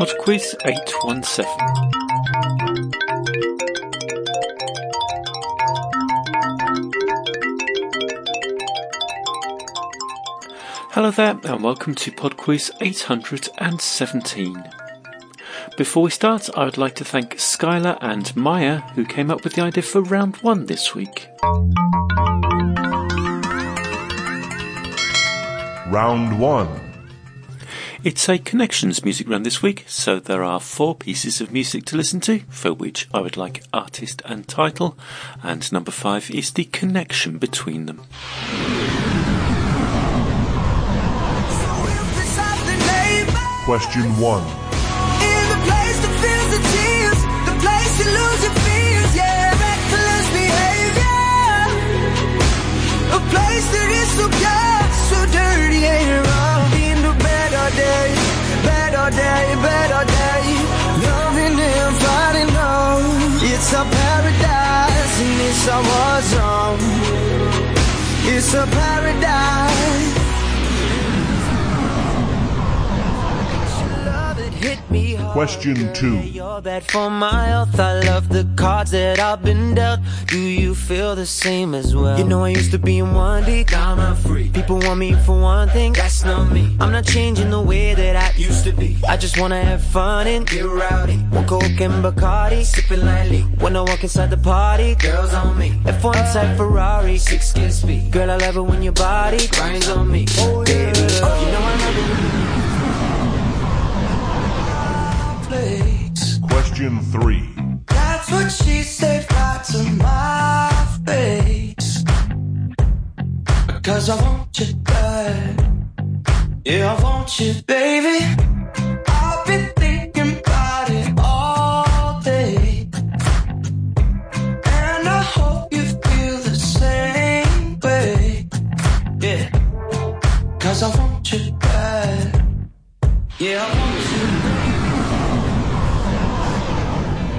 Podquiz 817. Hello there, and welcome to Podquiz 817. Before we start, I would like to thank Skylar and Maya, who came up with the idea for round one this week. Round 1. It's a connections music round this week, so there are four pieces of music to listen to, for which I would like artist and title, and number five is the connection between them. Question 1. And it's a. It's a paradise. Question 2. You're bad for my health. I love the cards that I've been dealt. Do you feel the same as well? You know I used to be in one deep. I'm a free. People want me for one thing. That's not me. I'm not changing the way that I used to be. I just wanna have fun and get rowdy. One coke and Bacardi, sipping lightly. When I walk inside the party, girls on me. F1 type Ferrari, six kids speed. Girl, I love it when your body grinds on me. Oh, baby, oh. you know I love it Question 3. That's what she said right to my face. Cause I want you bad. Yeah, I want you, baby. I've been thinking about it all day. And I hope you feel the same way. Yeah. Cause I want you bad. Yeah, I want you.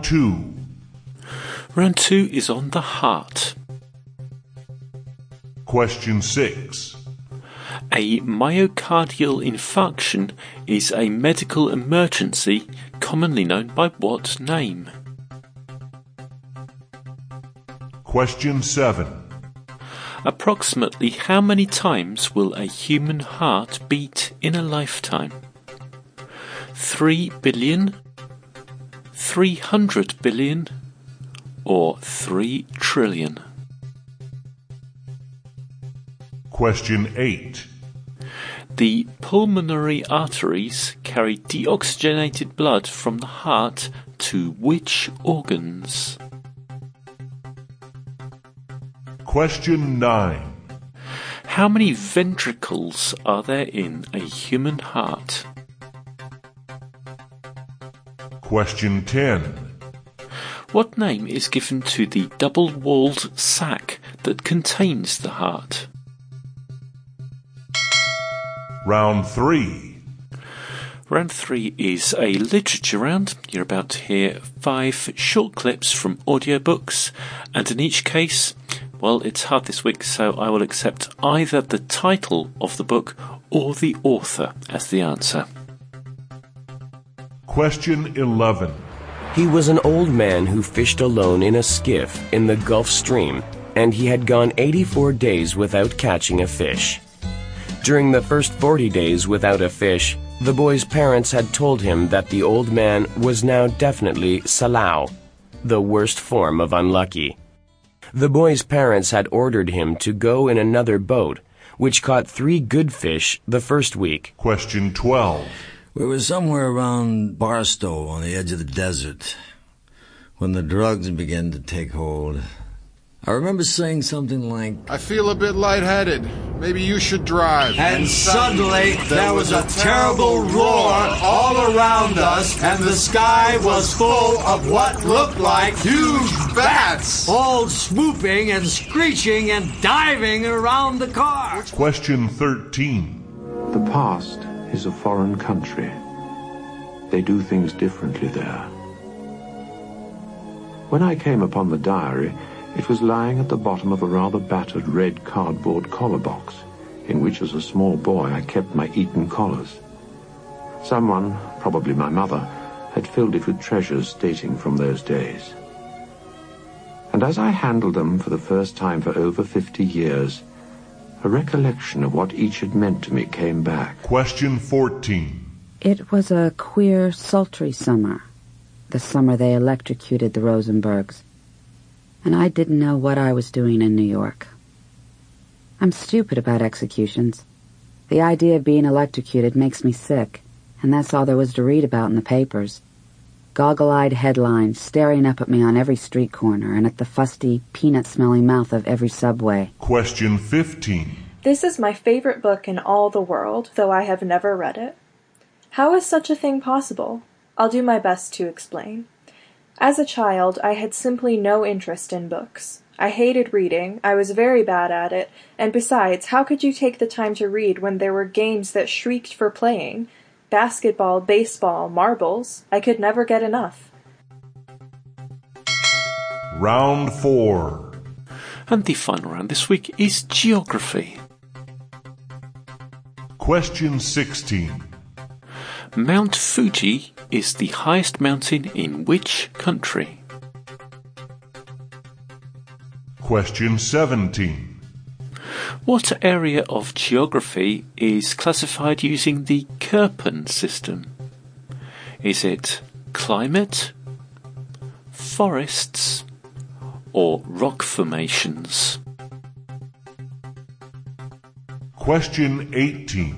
Round 2. Round two is on the heart. Question 6. A myocardial infarction is a medical emergency commonly known by what name? Question 7. Approximately how many times will a human heart beat in a lifetime? 3 billion, 300 billion, or 3 trillion? Question 8. The pulmonary arteries carry deoxygenated blood from the heart to which organs? Question 9. How many ventricles are there in a human heart? Question 10. What name is given to the double walled sac that contains the heart? Round 3. Round three is a literature round. You're about to hear five short clips from audiobooks, and in each case, well, it's hard this week, so I will accept either the title of the book or the author as the answer. Question 11. He was an old man who fished alone in a skiff in the Gulf Stream, and he had gone 84 days without catching a fish. During the first 40 days without a fish, the boy's parents had told him that the old man was now definitely salao, the worst form of unlucky. The boy's parents had ordered him to go in another boat, which caught three good fish the first week. Question 12. We were somewhere around Barstow on the edge of the desert when the drugs began to take hold. I remember saying something like, I feel a bit lightheaded. Maybe you should drive. And suddenly there was a terrible roar all around us, and the sky was full of what looked like Huge bats! all swooping and screeching and diving around the car. Question 13. The past is a foreign country. They do things differently there. When I came upon the diary, it was lying at the bottom of a rather battered red cardboard collar box, in which as a small boy I kept my Eton collars. Someone, probably my mother, had filled it with treasures dating from those days. And as I handled them for the first time for over fifty years, a recollection of what each had meant to me came back. Question 14. It was a queer, sultry summer. The summer they electrocuted the Rosenbergs. And I didn't know what I was doing in New York. I'm stupid about executions. The idea of being electrocuted makes me sick, and that's all there was to read about in the papers. Goggle-eyed headlines staring up at me on every street corner and at the fusty, peanut-smelling mouth of every subway. Question 15. This is my favorite book in all the world, though I have never read it. How is such a thing possible? I'll do my best to explain. As a child, I had simply no interest in books. I hated reading, I was very bad at it, and besides, how could you take the time to read when there were games that shrieked for playing? Basketball, baseball, marbles. I could never get enough. Round 4. And the final round this week is geography. Question 16. Mount Fuji is the highest mountain in which country? Question 17. What area of geography is classified using the Köppen system? Is it climate, forests, or rock formations? Question 18.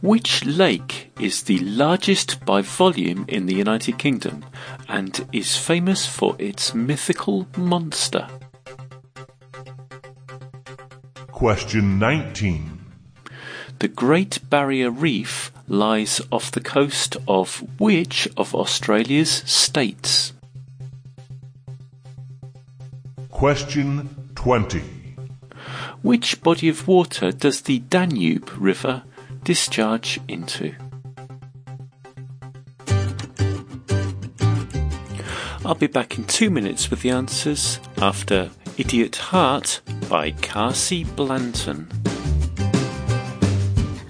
Which lake is the largest by volume in the United Kingdom and is famous for its mythical monster? Question 19. The Great Barrier Reef lies off the coast of which of Australia's states? Question 20. Which body of water does the Danube River discharge into? I'll be back in two minutes with the answers after Idiot Heart by Carsey Blanton.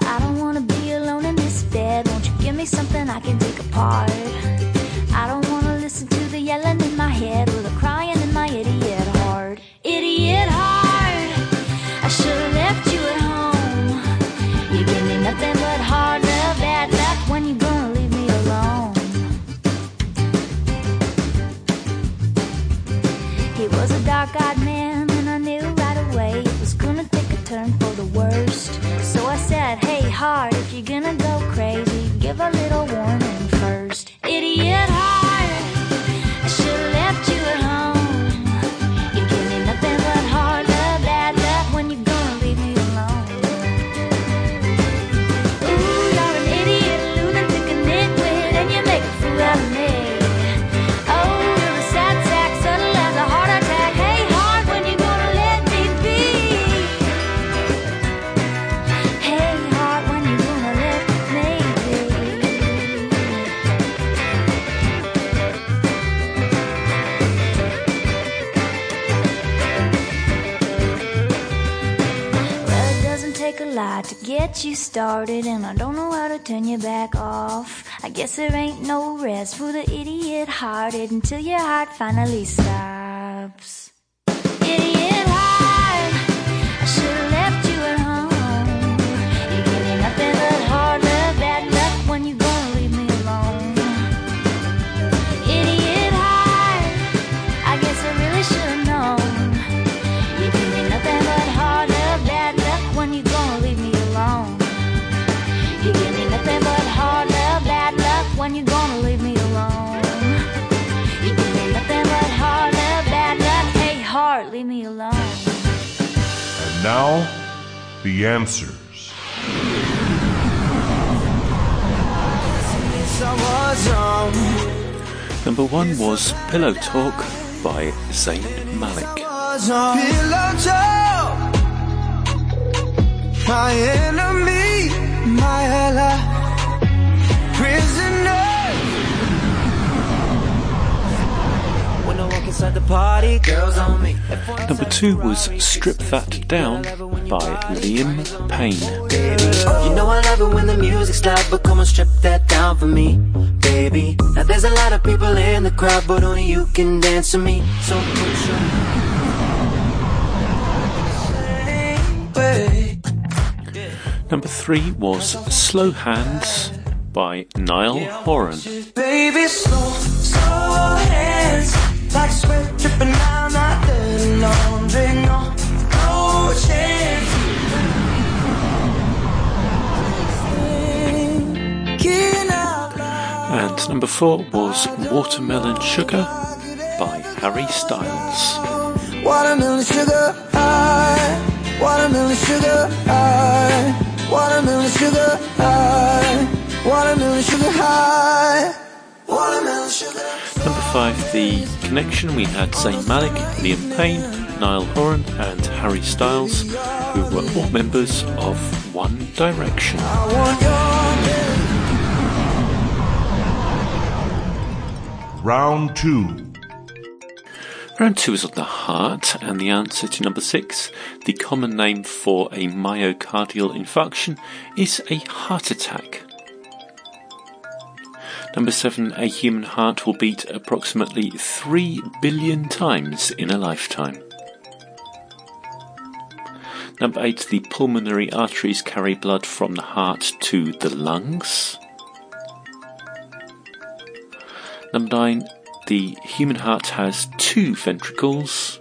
I don't wanna be alone in this bed. Won't you give me something I can take apart? Give a little warning get you started, and I don't know how to turn you back off. I guess there ain't no rest for the idiot hearted until your heart finally stops. Heart, leave me alone. And now, the answers. Number one was Pillow Talk by Zayn Malik. Pillow talk, my enemy, my ally, Number two was Strip That Down by Liam Payne. You know I love it when the music's loud, but come on, strip that down for me, baby. Now there's a lot of people in the crowd, but only you can dance to me. So your. Number three was Slow Hands by Niall Horan. Baby, slow, slow hands, like sweat dripping down that dirty laundry. No, no chance. And number four was Watermelon Sugar by Harry Styles. Watermelon sugar high, watermelon sugar high, watermelon sugar high, watermelon sugar high, watermelon sugar. Five, The Connection. We had Zayn Malik, Liam Payne, Niall Horan, and Harry Styles, who were all members of One Direction. I want your Round 2. Round two is on the heart, and the answer to number six, the common name for a myocardial infarction, is a heart attack. Number seven, a human heart will beat approximately 3 billion times in a lifetime. Number eight, the pulmonary arteries carry blood from the heart to the lungs. Number nine, the human heart has two ventricles.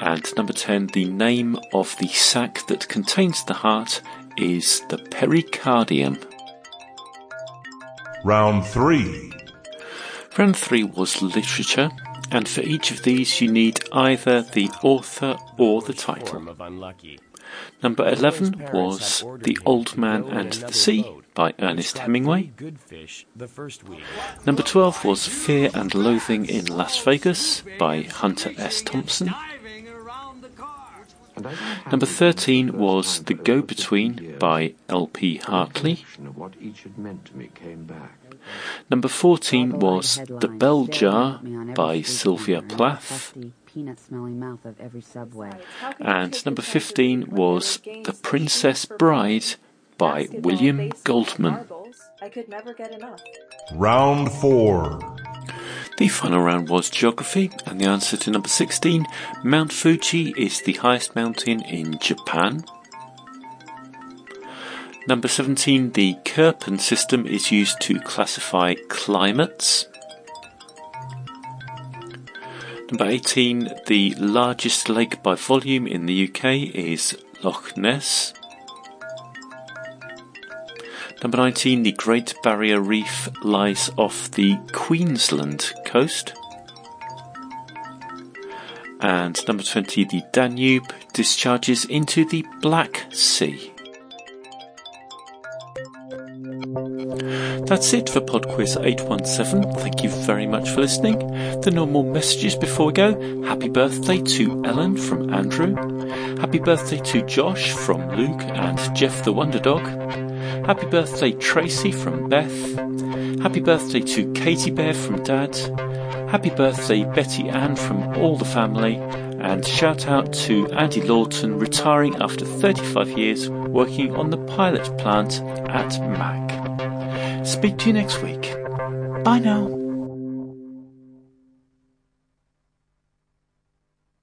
And number 10, the name of the sac that contains the heart is the pericardium. Round 3. Round 3 was literature, and for each of these you need either the author or the title. Form of unlucky. Number 11 was The Old Man and the Sea by Ernest Hemingway. Good fish the first week. Number 12 was Fear and Loathing in Las Vegas by Hunter S. Thompson. Number 13 was The Go Between by L.P. Hartley. of what each had meant to me came back. Number 14 was The Bell Jar haunt me on every by Sylvia Plath. crusty, peanut-smelling mouth of every subway. And number 15 was The Princess Bride by William Goldman. I could never get enough. Round 4. The final round was geography, and the answer to number 16 Mount Fuji is the highest mountain in Japan. Number 17 The Köppen system is used to classify climates. Number 18 The largest lake by volume in the UK is Loch Ness. Number 19 The Great Barrier Reef lies off the Queensland coast. And number 20 The Danube discharges into the Black Sea. That's it for Pod Quiz 817. Thank you very much for listening. The normal messages before we go. Happy birthday to Ellen from Andrew. Happy birthday to Josh from Luke and Jeff the Wonder Dog. Happy birthday Tracy from Beth. Happy birthday to Katie Bear from Dad. Happy birthday Betty Ann from all the family. And shout out to Andy Lawton retiring after 35 years working on the pilot plant at Mac. Speak to you next week. Bye now.